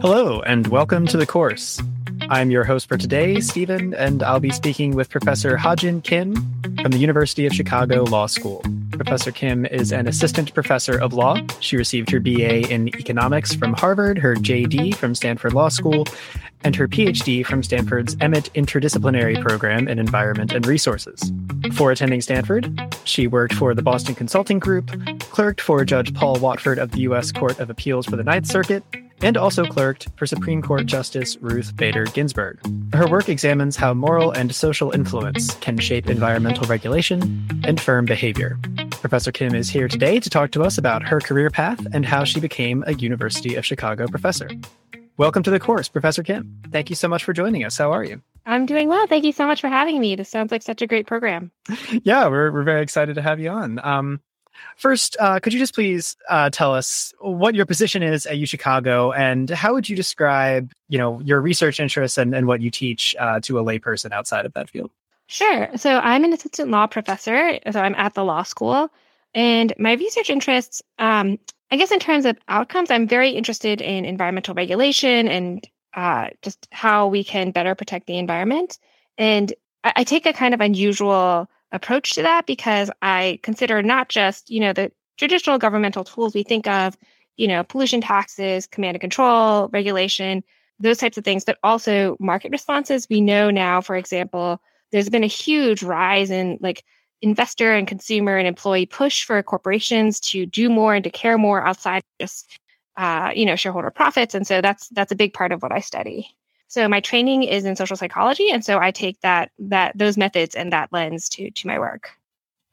Hello, and welcome to the course. I'm your host for today, Stephen, and I'll be speaking with Professor Hajin Kim from the University of Chicago Law School. Professor Kim is an assistant professor of law. She received her BA in economics from Harvard, her JD from Stanford Law School, and her PhD from Stanford's Emmett Interdisciplinary Program in Environment and Resources. Before attending Stanford, she worked for the Boston Consulting Group, clerked for Judge Paul Watford of the U.S. Court of Appeals for the Ninth Circuit, and also clerked for Supreme Court Justice Ruth Bader Ginsburg. Her work examines how moral and social influence can shape environmental regulation and firm behavior. Professor Kim is here today to talk to us about her career path and how she became a University of Chicago professor. Welcome to the course, Professor Kim. Thank you so much for joining us. How are you? I'm doing well. Thank you so much for having me. This sounds like such a great program. yeah, we're, we're very excited to have you on. Um, First, uh, could you just please uh, tell us what your position is at UChicago and how would you describe, you know, your research interests and, and what you teach uh, to a layperson outside of that field? Sure. So I'm an assistant law professor. So I'm at the law school. And my research interests, um, I guess, in terms of outcomes, I'm very interested in environmental regulation and uh, just how we can better protect the environment. And I, I take a kind of unusual approach to that because I consider not just, you know, the traditional governmental tools we think of, you know, pollution taxes, command and control, regulation, those types of things, but also market responses. We know now, for example, there's been a huge rise in like investor and consumer and employee push for corporations to do more and to care more outside just uh, you know shareholder profits and so that's that's a big part of what i study so my training is in social psychology, and so I take that that those methods and that lens to to my work.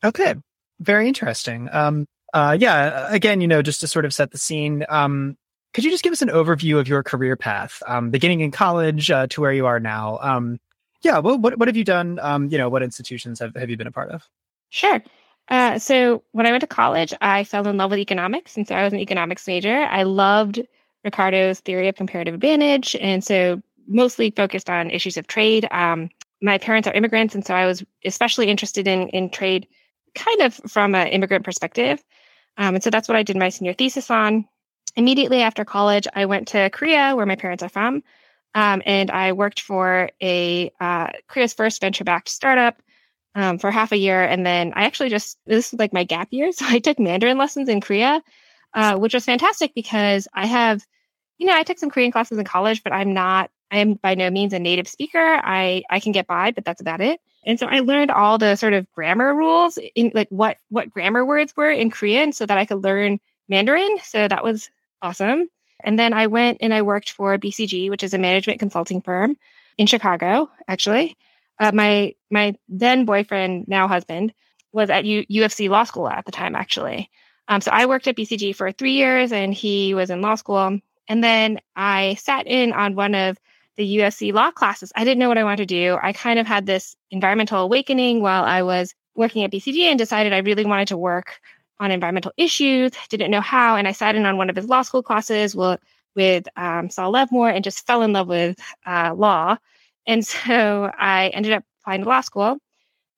Okay, very interesting. Um, uh, yeah, again, you know, just to sort of set the scene, um, could you just give us an overview of your career path, um, beginning in college uh, to where you are now? Um, yeah, well, what what have you done? Um, you know, what institutions have have you been a part of? Sure. Uh, so when I went to college, I fell in love with economics, and so I was an economics major. I loved Ricardo's theory of comparative advantage, and so mostly focused on issues of trade. Um, my parents are immigrants, and so I was especially interested in in trade, kind of from an immigrant perspective. Um, and so that's what I did my senior thesis on. Immediately after college, I went to Korea, where my parents are from, um, and I worked for a uh, Korea's first venture-backed startup um, for half a year. And then I actually just this is like my gap year, so I took Mandarin lessons in Korea, uh, which was fantastic because I have, you know, I took some Korean classes in college, but I'm not I am by no means a native speaker. I I can get by, but that's about it. And so I learned all the sort of grammar rules in like what what grammar words were in Korean so that I could learn Mandarin. So that was awesome. And then I went and I worked for BCG, which is a management consulting firm in Chicago, actually. Uh, my my then boyfriend, now husband, was at U- UFC law school at the time, actually. Um, so I worked at BCG for three years, and he was in law school. And then I sat in on one of the U of C law classes. I didn't know what I wanted to do. I kind of had this environmental awakening while I was working at BCG and decided I really wanted to work on environmental issues, didn't know how. And I sat in on one of his law school classes with, with um, Saul Levmore and just fell in love with uh, law. And so I ended up applying to law school.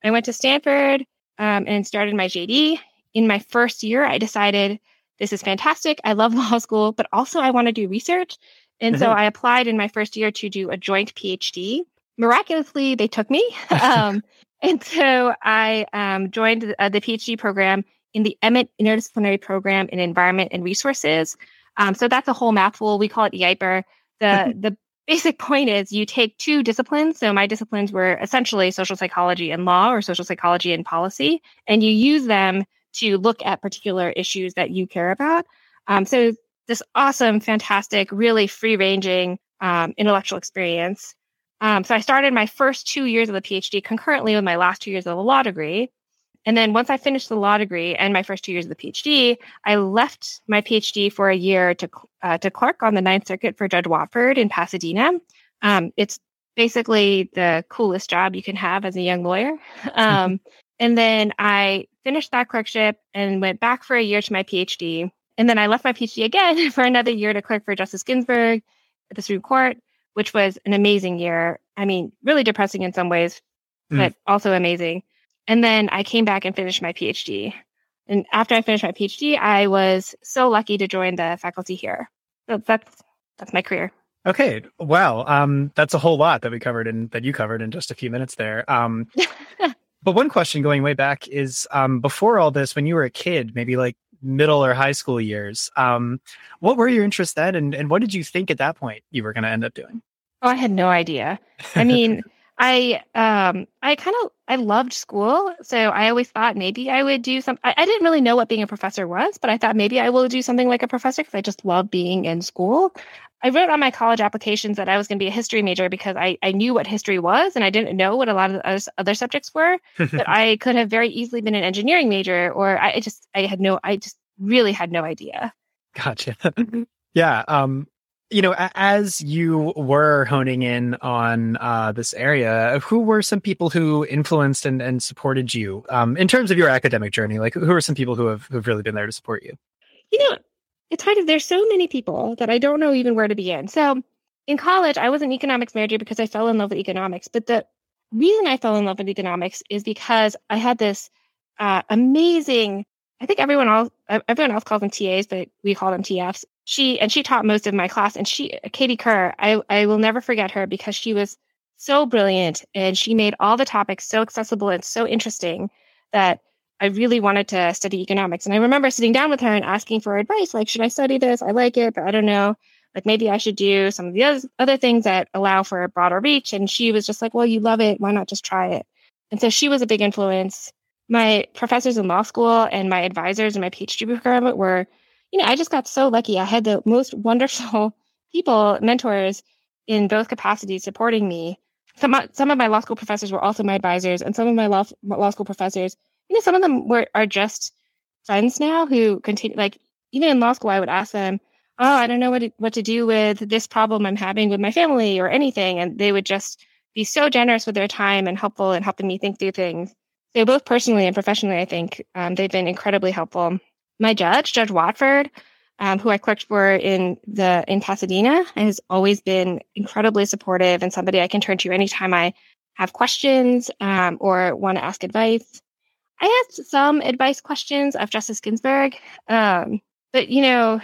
I went to Stanford um, and started my JD. In my first year, I decided this is fantastic. I love law school, but also I want to do research. And mm-hmm. so I applied in my first year to do a joint PhD. Miraculously, they took me. Um, and so I um, joined uh, the PhD program in the Emmett Interdisciplinary Program in Environment and Resources. Um, so that's a whole mouthful. We call it EIPER. The, mm-hmm. the basic point is you take two disciplines. So my disciplines were essentially social psychology and law or social psychology and policy, and you use them to look at particular issues that you care about. Um, so this awesome, fantastic, really free ranging um, intellectual experience. Um, so I started my first two years of the PhD concurrently with my last two years of the law degree. And then once I finished the law degree and my first two years of the PhD, I left my PhD for a year to uh, to clerk on the Ninth Circuit for Judge Watford in Pasadena. Um, it's basically the coolest job you can have as a young lawyer. Um, and then I finished that clerkship and went back for a year to my PhD. And then I left my PhD again for another year to clerk for Justice Ginsburg at the Supreme Court, which was an amazing year. I mean, really depressing in some ways, mm. but also amazing. And then I came back and finished my PhD. And after I finished my PhD, I was so lucky to join the faculty here. So that's that's my career. Okay. Wow. Um, that's a whole lot that we covered and that you covered in just a few minutes there. Um, but one question going way back is um, before all this, when you were a kid, maybe like middle or high school years, um, what were your interests then? And, and what did you think at that point you were going to end up doing? Oh, I had no idea. I mean, I um I kind of I loved school, so I always thought maybe I would do some. I, I, didn't really know what being a professor was, but I thought maybe I will do something like a professor because I just love being in school. I wrote on my college applications that I was going to be a history major because I, I knew what history was and I didn't know what a lot of the other subjects were. but I could have very easily been an engineering major, or I just I had no I just really had no idea. Gotcha. Mm-hmm. yeah. Um, you know, as you were honing in on uh, this area, who were some people who influenced and, and supported you um, in terms of your academic journey? Like, who are some people who have who've really been there to support you? You know, it's hard. There's so many people that I don't know even where to begin. So, in college, I was an economics major because I fell in love with economics. But the reason I fell in love with economics is because I had this uh, amazing. I think everyone else everyone else calls them TAs, but we call them TFs she and she taught most of my class and she katie kerr i i will never forget her because she was so brilliant and she made all the topics so accessible and so interesting that i really wanted to study economics and i remember sitting down with her and asking for advice like should i study this? I like it but i don't know. Like maybe i should do some of the other, things that allow for a broader reach. And she was just like well you love it. Why not just try it? And so she was a big influence. My professors in law school and my advisors in my phd program were you know, I just got so lucky. I had the most wonderful people, mentors in both capacities supporting me. Some, some of my law school professors were also my advisors, and some of my law, law school professors, you know, some of them were are just friends now who continue. Like even in law school, I would ask them, "Oh, I don't know what to, what to do with this problem I'm having with my family or anything," and they would just be so generous with their time and helpful in helping me think through things. So both personally and professionally, I think um, they've been incredibly helpful my judge, Judge Watford, um, who I clerked for in the in Pasadena, has always been incredibly supportive and somebody I can turn to anytime I have questions um, or want to ask advice. I asked some advice questions of Justice Ginsburg, um, but you know,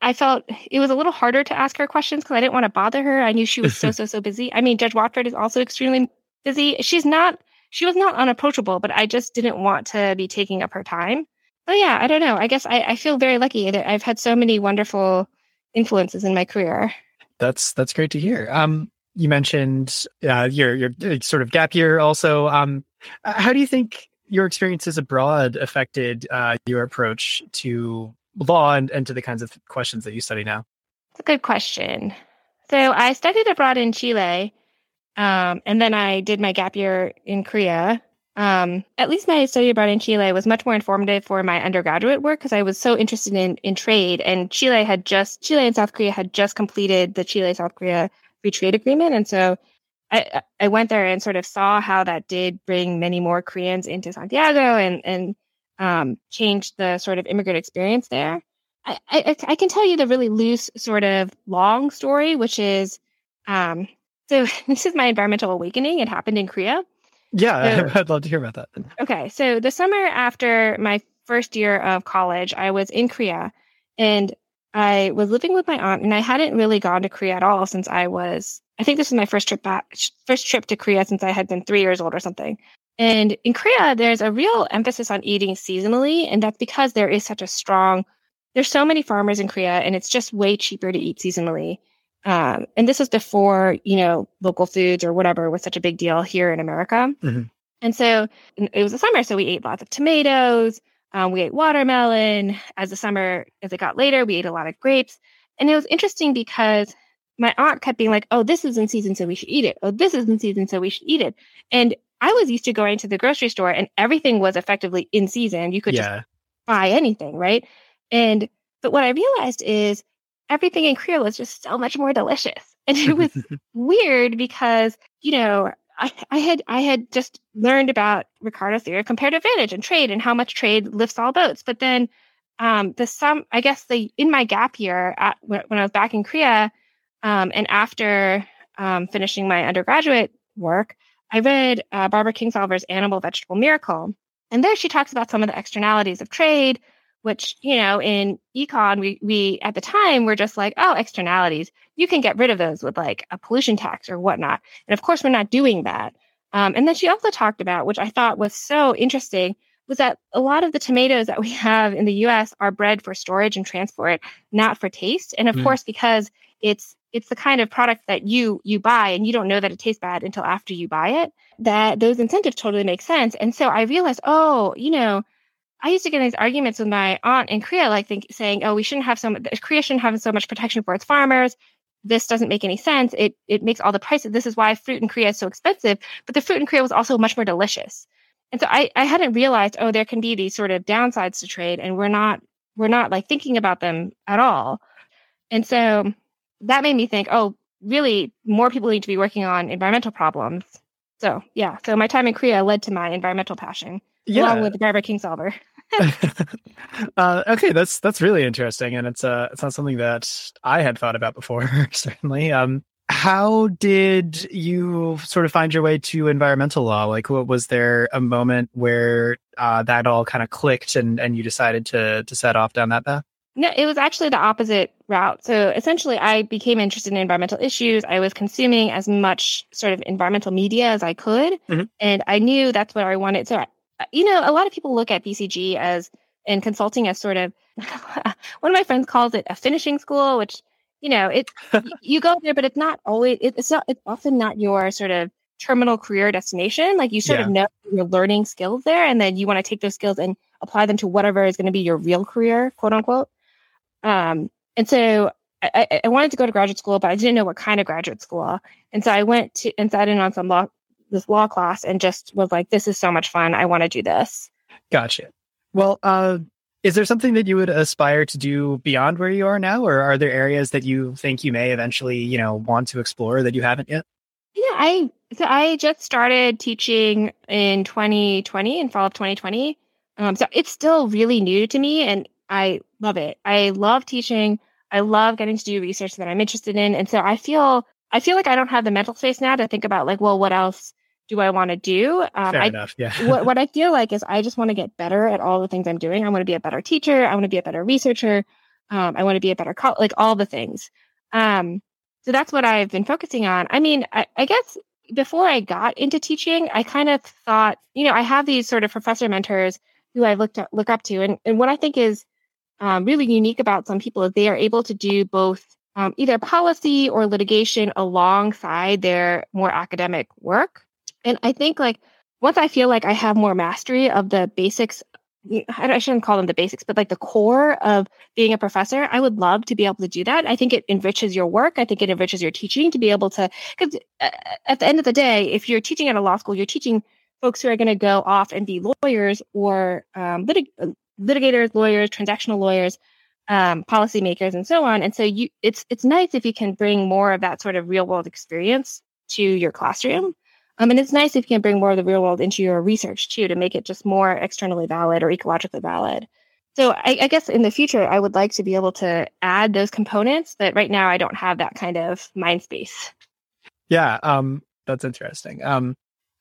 I felt it was a little harder to ask her questions because I didn't want to bother her. I knew she was so so so busy. I mean, Judge Watford is also extremely busy. She's not she was not unapproachable, but I just didn't want to be taking up her time. Oh yeah, I don't know. I guess I, I feel very lucky that I've had so many wonderful influences in my career. That's that's great to hear. Um, you mentioned uh, your your sort of gap year. Also, um, how do you think your experiences abroad affected uh, your approach to law and, and to the kinds of questions that you study now? It's a good question. So I studied abroad in Chile, um, and then I did my gap year in Korea. Um, at least my study abroad in Chile was much more informative for my undergraduate work because I was so interested in in trade. And Chile had just Chile and South Korea had just completed the Chile South Korea free trade agreement, and so I I went there and sort of saw how that did bring many more Koreans into Santiago and and um, changed the sort of immigrant experience there. I, I, I can tell you the really loose sort of long story, which is um, so this is my environmental awakening. It happened in Korea. Yeah, so, I'd love to hear about that. Okay. So the summer after my first year of college, I was in Korea and I was living with my aunt and I hadn't really gone to Korea at all since I was, I think this is my first trip back, first trip to Korea since I had been three years old or something. And in Korea, there's a real emphasis on eating seasonally. And that's because there is such a strong, there's so many farmers in Korea and it's just way cheaper to eat seasonally. Um, and this was before, you know, local foods or whatever was such a big deal here in America. Mm-hmm. And so it was the summer, so we ate lots of tomatoes. Um, we ate watermelon. As the summer, as it got later, we ate a lot of grapes. And it was interesting because my aunt kept being like, "Oh, this is in season, so we should eat it. Oh, this is in season, so we should eat it." And I was used to going to the grocery store, and everything was effectively in season. You could yeah. just buy anything, right? And but what I realized is everything in Korea was just so much more delicious. And it was weird because, you know, I, I, had I had just learned about Ricardo's theory of comparative advantage and trade and how much trade lifts all boats. But then um, the some I guess the in my gap year at, when I was back in Korea um, and after um, finishing my undergraduate work, I read uh, Barbara Kingsolver's Animal Vegetable Miracle, and there she talks about some of the externalities of trade, which, you know, in econ, we, we at the time were just like, oh, externalities. You can get rid of those with like a pollution tax or whatnot. And of course, we're not doing that. Um, and then she also talked about, which I thought was so interesting, was that a lot of the tomatoes that we have in the US are bred for storage and transport, not for taste. And of mm. course, because it's it's the kind of product that you you buy and you don't know that it tastes bad until after you buy it, that those incentives totally make sense. And so I realized, oh, you know, I used to get these arguments with my aunt in Korea, like think, saying, "Oh, we shouldn't have so much. Korea shouldn't have so much protection for its farmers. This doesn't make any sense. It it makes all the prices. This is why fruit in Korea is so expensive. But the fruit in Korea was also much more delicious. And so I, I hadn't realized, oh, there can be these sort of downsides to trade, and we're not we're not like thinking about them at all. And so that made me think, oh, really, more people need to be working on environmental problems. So yeah, so my time in Korea led to my environmental passion, yeah. along with the Barbara Kingsolver. uh, okay, that's that's really interesting, and it's uh it's not something that I had thought about before. certainly, um, how did you sort of find your way to environmental law? Like, what was there a moment where uh, that all kind of clicked and, and you decided to to set off down that path? No, it was actually the opposite route. So essentially, I became interested in environmental issues. I was consuming as much sort of environmental media as I could, mm-hmm. and I knew that's what I wanted. So, you know, a lot of people look at BCG as and consulting as sort of one of my friends calls it a finishing school, which you know, it you go there, but it's not always it's not it's often not your sort of terminal career destination. Like you sort yeah. of know you're learning skills there, and then you want to take those skills and apply them to whatever is going to be your real career, quote unquote. Um, and so I, I, wanted to go to graduate school, but I didn't know what kind of graduate school. And so I went to and sat in on some law this law class and just was like, this is so much fun. I want to do this. Gotcha. Well, uh, is there something that you would aspire to do beyond where you are now, or are there areas that you think you may eventually, you know, want to explore that you haven't yet? Yeah, I so I just started teaching in 2020 in fall of 2020. Um, so it's still really new to me, and I love it. I love teaching. I love getting to do research that I'm interested in, and so I feel I feel like I don't have the mental space now to think about like, well, what else do I want to do? Um, Fair I, enough. Yeah. what, what I feel like is I just want to get better at all the things I'm doing. I want to be a better teacher. I want to be a better researcher. Um, I want to be a better, co- like all the things. Um, so that's what I've been focusing on. I mean, I, I guess before I got into teaching, I kind of thought, you know, I have these sort of professor mentors who I looked at, look up to, and and what I think is um, really unique about some people is they are able to do both um, either policy or litigation alongside their more academic work. And I think like once I feel like I have more mastery of the basics, I shouldn't call them the basics, but like the core of being a professor, I would love to be able to do that. I think it enriches your work. I think it enriches your teaching to be able to, because uh, at the end of the day, if you're teaching at a law school, you're teaching folks who are going to go off and be lawyers or um, litig- litigators, lawyers, transactional lawyers, um, policymakers, and so on. And so you, it's it's nice if you can bring more of that sort of real world experience to your classroom. Um, and it's nice if you can bring more of the real world into your research too to make it just more externally valid or ecologically valid. So I, I, guess in the future, I would like to be able to add those components but right now I don't have that kind of mind space. Yeah, um, that's interesting. Um,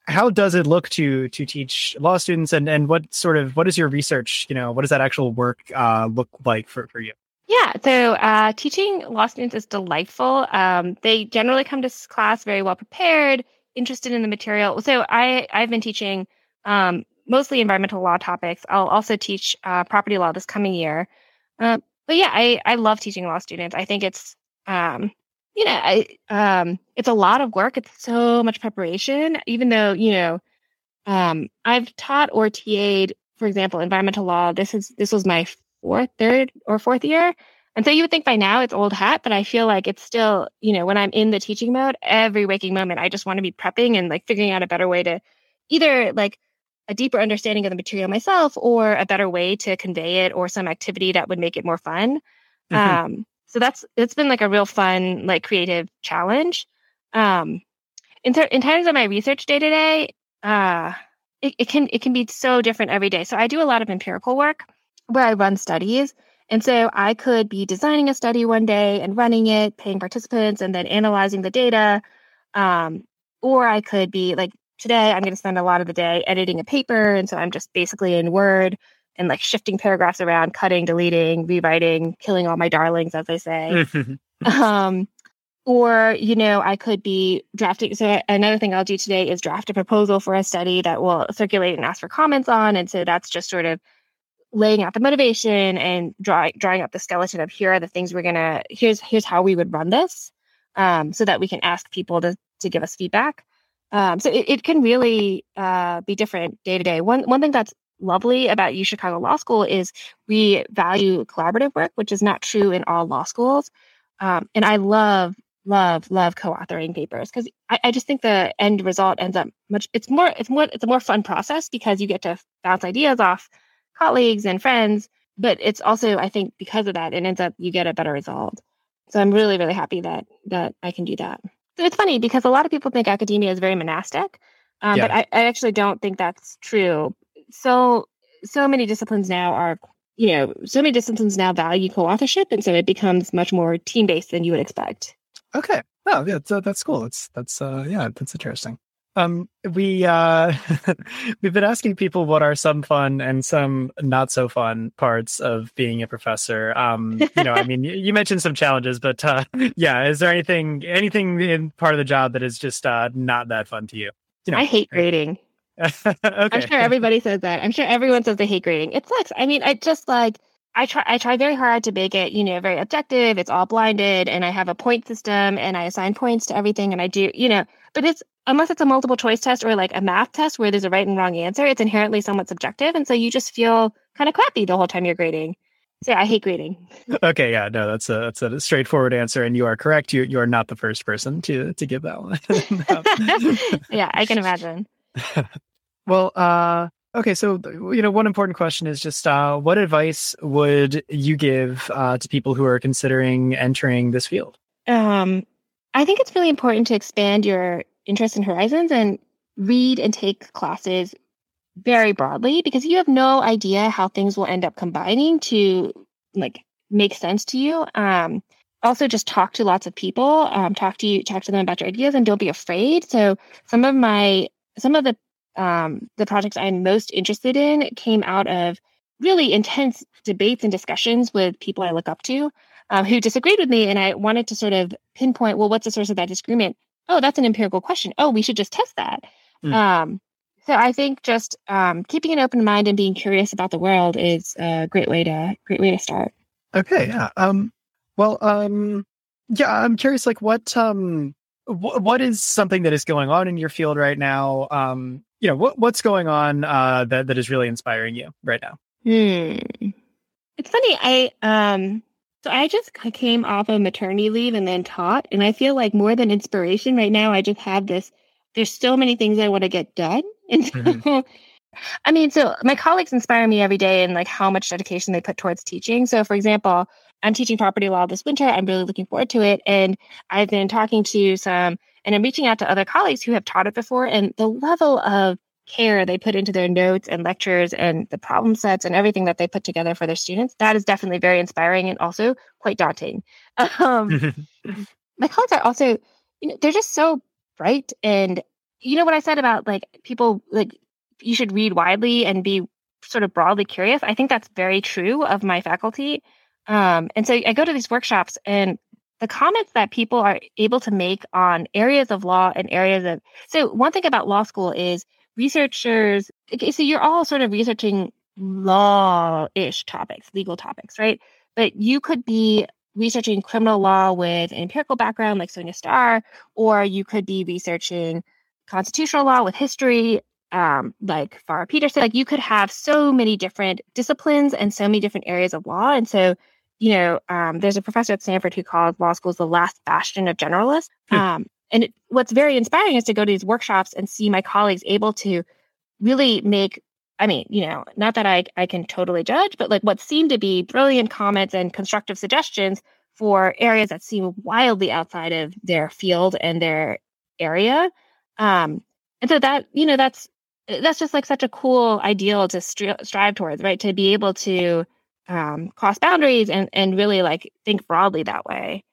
how does it look to to teach law students, and and what sort of what is your research? You know, what does that actual work uh, look like for for you? Yeah, so uh, teaching law students is delightful. Um, they generally come to class very well prepared interested in the material. So I I've been teaching um, mostly environmental law topics. I'll also teach uh, property law this coming year. Uh, but yeah, I I love teaching law students. I think it's um, you know I um, it's a lot of work. It's so much preparation. Even though you know um, I've taught or TA'd, for example, environmental law. This is this was my fourth, third, or fourth year. And so you would think by now it's old hat, but I feel like it's still, you know, when I'm in the teaching mode, every waking moment, I just want to be prepping and like figuring out a better way to either like a deeper understanding of the material myself or a better way to convey it or some activity that would make it more fun. Mm-hmm. Um, so that's, it's been like a real fun, like creative challenge. Um, in, ter- in terms of my research day to day, uh, it, it can, it can be so different every day. So I do a lot of empirical work where I run studies and so I could be designing a study one day and running it, paying participants, and then analyzing the data. Um, or I could be like, today I'm going to spend a lot of the day editing a paper. And so I'm just basically in Word and like shifting paragraphs around, cutting, deleting, rewriting, killing all my darlings, as I say. um, or, you know, I could be drafting. So another thing I'll do today is draft a proposal for a study that will circulate and ask for comments on. And so that's just sort of laying out the motivation and drawing drawing up the skeleton of here are the things we're gonna here's here's how we would run this um, so that we can ask people to to give us feedback. Um, so it, it can really uh, be different day to day. One one thing that's lovely about U Chicago Law School is we value collaborative work, which is not true in all law schools. Um, and I love love love co-authoring papers because I, I, just think the end result ends up much it's more it's more it's a more fun process because you get to bounce ideas off colleagues and friends but it's also i think because of that it ends up you get a better result so i'm really really happy that that i can do that so it's funny because a lot of people think academia is very monastic um, yeah. but I, I actually don't think that's true so so many disciplines now are you know so many disciplines now value co-authorship and so it becomes much more team-based than you would expect Okay. Oh, yeah, that's, that's cool. That's that's uh yeah, that's interesting. Um we uh we've been asking people what are some fun and some not so fun parts of being a professor. Um you know, I mean you, you mentioned some challenges, but uh yeah, is there anything anything in part of the job that is just uh not that fun to you? You know. I hate grading. okay. I'm sure everybody says that. I'm sure everyone says they hate grading. It sucks. I mean, I just like I try I try very hard to make it, you know, very objective. It's all blinded and I have a point system and I assign points to everything and I do, you know, but it's unless it's a multiple choice test or like a math test where there's a right and wrong answer, it's inherently somewhat subjective. And so you just feel kind of crappy the whole time you're grading. So yeah, I hate grading. Okay, yeah, no, that's a that's a straightforward answer, and you are correct. You you are not the first person to to give that one. yeah, I can imagine. Well, uh, Okay, so you know, one important question is just uh, what advice would you give uh, to people who are considering entering this field? Um, I think it's really important to expand your interest and horizons and read and take classes very broadly because you have no idea how things will end up combining to like make sense to you. Um, also, just talk to lots of people. Um, talk to you, talk to them about your ideas, and don't be afraid. So, some of my some of the um, the projects I'm most interested in came out of really intense debates and discussions with people I look up to um, who disagreed with me. And I wanted to sort of pinpoint, well, what's the source of that disagreement? Oh, that's an empirical question. Oh, we should just test that. Mm. Um, so I think just um, keeping an open mind and being curious about the world is a great way to great way to start. Okay. Yeah. Um, well, um, yeah, I'm curious, like what, um, wh- what is something that is going on in your field right now? Um, you know what what's going on uh, that that is really inspiring you right now. Hmm. It's funny. I um. So I just came off of maternity leave and then taught, and I feel like more than inspiration right now, I just have this. There's so many things I want to get done, and so, mm-hmm. I mean, so my colleagues inspire me every day and like how much dedication they put towards teaching. So, for example, I'm teaching property law this winter. I'm really looking forward to it, and I've been talking to some and I'm reaching out to other colleagues who have taught it before, and the level of care they put into their notes and lectures and the problem sets and everything that they put together for their students, that is definitely very inspiring and also quite daunting. Um, my colleagues are also, you know, they're just so bright. And you know what I said about like people, like you should read widely and be sort of broadly curious. I think that's very true of my faculty. Um, and so I go to these workshops and the comments that people are able to make on areas of law and areas of so one thing about law school is researchers okay, so you're all sort of researching law-ish topics legal topics right but you could be researching criminal law with an empirical background like sonja starr or you could be researching constitutional law with history um, like Farah Peterson, like you could have so many different disciplines and so many different areas of law. And so you know, um, there's a professor at Stanford who calls law schools the last bastion of generalists. Hmm. Um, and it, what's very inspiring is to go to these workshops and see my colleagues able to really make, I mean, you know, not that I, I can totally judge, but like what seem to be brilliant comments and constructive suggestions for areas that seem wildly outside of their field and their area. Um, and so that, you know, that's, that's just like such a cool ideal to stri- strive towards, right? To be able to um, cross boundaries and and really like think broadly that way.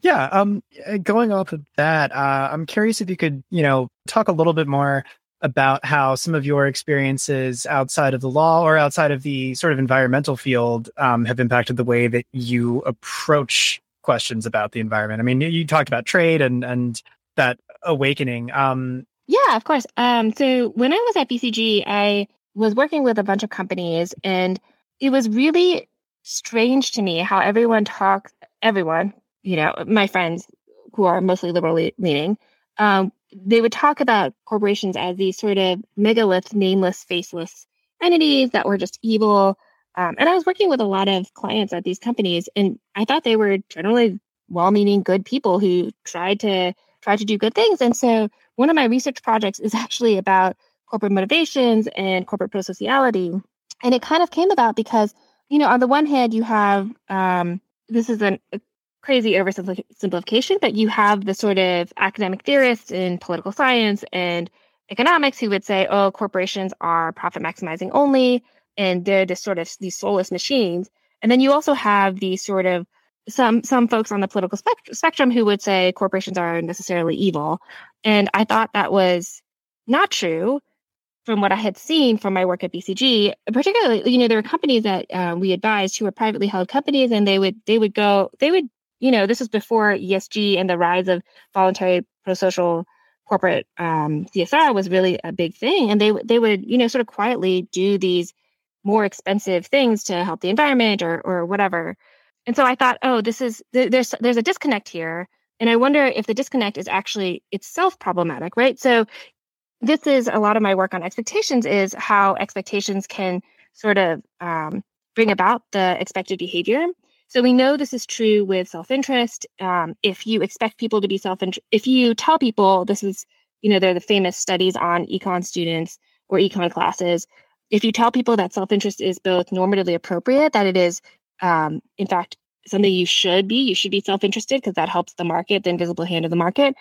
Yeah. Um. Eh, going off of that, uh, I'm curious if you could, you know, talk a little bit more about how some of your experiences outside of the law or outside of the sort of environmental field um, have impacted the way that you approach questions about the environment. I mean, you talked about trade and and that awakening. Um, yeah, of course. Um, so when I was at BCG, I was working with a bunch of companies, and it was really strange to me how everyone talks. Everyone, you know, my friends who are mostly liberal leaning, um, they would talk about corporations as these sort of megalith, nameless, faceless entities that were just evil. Um, and I was working with a lot of clients at these companies, and I thought they were generally well-meaning, good people who tried to try to do good things. And so, one of my research projects is actually about corporate motivations and corporate prosociality, and it kind of came about because you know, on the one hand, you have um, this is an, a crazy oversimplification, but you have the sort of academic theorists in political science and economics who would say, oh, corporations are profit maximizing only, and they're this sort of these soulless machines. And then you also have the sort of some some folks on the political spect- spectrum who would say corporations are necessarily evil. And I thought that was not true from what I had seen from my work at BCG, particularly, you know, there were companies that um, we advised who were privately held companies, and they would they would go they would you know this was before ESG and the rise of voluntary pro-social corporate um, CSR was really a big thing, and they they would you know sort of quietly do these more expensive things to help the environment or or whatever. And so I thought, oh, this is there's there's a disconnect here, and I wonder if the disconnect is actually itself problematic, right? So this is a lot of my work on expectations is how expectations can sort of um, bring about the expected behavior. So we know this is true with self-interest. Um, if you expect people to be self if you tell people this is you know they're the famous studies on econ students or econ classes if you tell people that self-interest is both normatively appropriate that it is um, in fact something you should be you should be self-interested because that helps the market the invisible hand of the market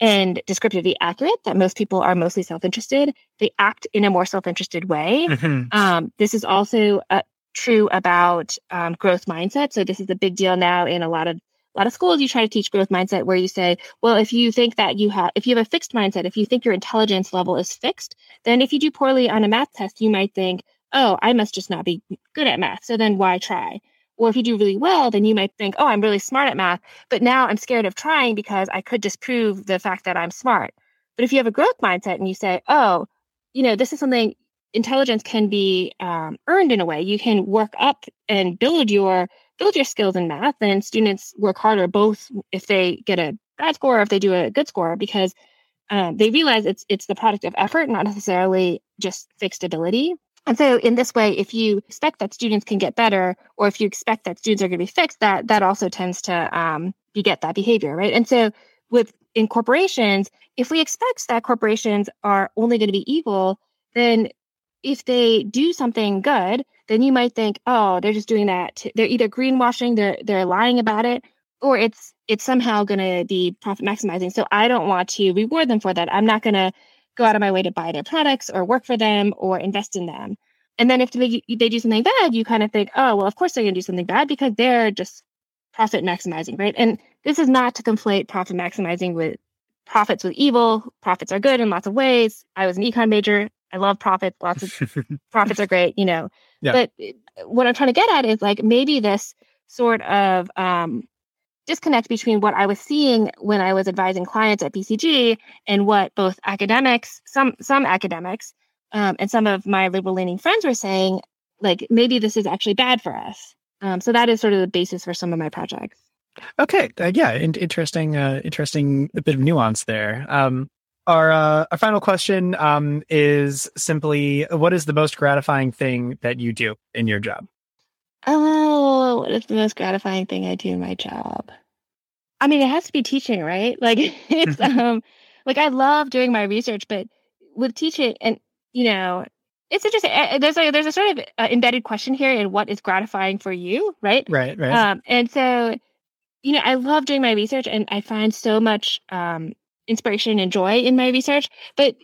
and descriptively accurate that most people are mostly self-interested. They act in a more self-interested way. Mm-hmm. um, this is also uh, true about um, growth mindset. So this is a big deal now in a lot of a lot of schools you try to teach growth mindset where you say well if you think that you have if you have a fixed mindset if you think your intelligence level is fixed then if you do poorly on a math test you might think oh i must just not be good at math so then why try or if you do really well, then you might think, oh, I'm really smart at math, but now I'm scared of trying because I could disprove the fact that I'm smart. But if you have a growth mindset and you say, oh, you know, this is something intelligence can be um, earned in a way. You can work up and build your build your skills in math, and students work harder both if they get a bad score or if they do a good score because um, they realize it's it's the product of effort, not necessarily just fixed ability. And so in this way, if you expect that students can get better, or if you expect that students are going to be fixed, that that also tends to um, beget that behavior, right? And so with in corporations, if we expect that corporations are only going to be evil, then if they do something good, then you might think, oh, they're just doing that. They're either greenwashing, they're they're lying about it, or it's it's somehow going to be profit maximizing. So I don't want to reward them for that. I'm not going to go out of my way to buy their products or work for them or invest in them. And then if they, they do something bad, you kind of think, oh, well, of course they're going to do something bad because they're just profit maximizing, right? And this is not to conflate profit maximizing with profits with evil. Profits are good in lots of ways. I was an econ major. I love profits. Lots of profits are great, you know. Yeah. But what I'm trying to get at is like maybe this sort of um, disconnect between what I was seeing when I was advising clients at BCG and what both academics, some some academics, um, and some of my liberal leaning friends were saying, like maybe this is actually bad for us. Um, so that is sort of the basis for some of my projects. Okay, uh, yeah, in- interesting, uh, interesting a bit of nuance there. Um, our uh, our final question um, is simply, what is the most gratifying thing that you do in your job? Oh, what is the most gratifying thing I do in my job? I mean, it has to be teaching, right? Like it's um like I love doing my research, but with teaching and you know, it's interesting. Eh, eh, there's a there's a sort of uh, embedded question here in what is gratifying for you, right? Right, right. Um, and so, you know, I love doing my research, and I find so much um, inspiration and joy in my research. But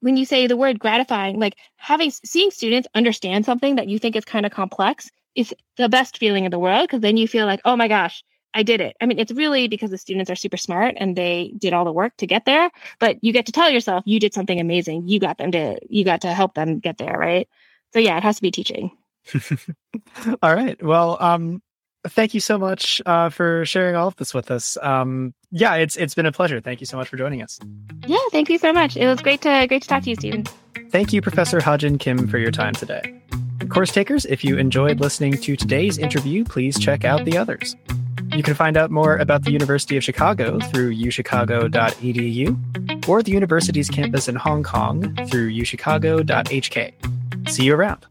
when you say the word gratifying, like having seeing students understand something that you think is kind of complex is the best feeling in the world because then you feel like, oh my gosh, I did it. I mean, it's really because the students are super smart and they did all the work to get there, but you get to tell yourself you did something amazing. You got them to, you got to help them get there, right? So yeah, it has to be teaching. all right. Well, um, thank you so much uh, for sharing all of this with us. Um, yeah, it's it's been a pleasure. Thank you so much for joining us. Yeah, thank you so much. It was great to great to talk to you, Stephen. Thank you, Professor Hajin Kim, for your time today. Course takers, if you enjoyed listening to today's interview, please check out the others. You can find out more about the University of Chicago through uchicago.edu or the university's campus in Hong Kong through uchicago.hk. See you around.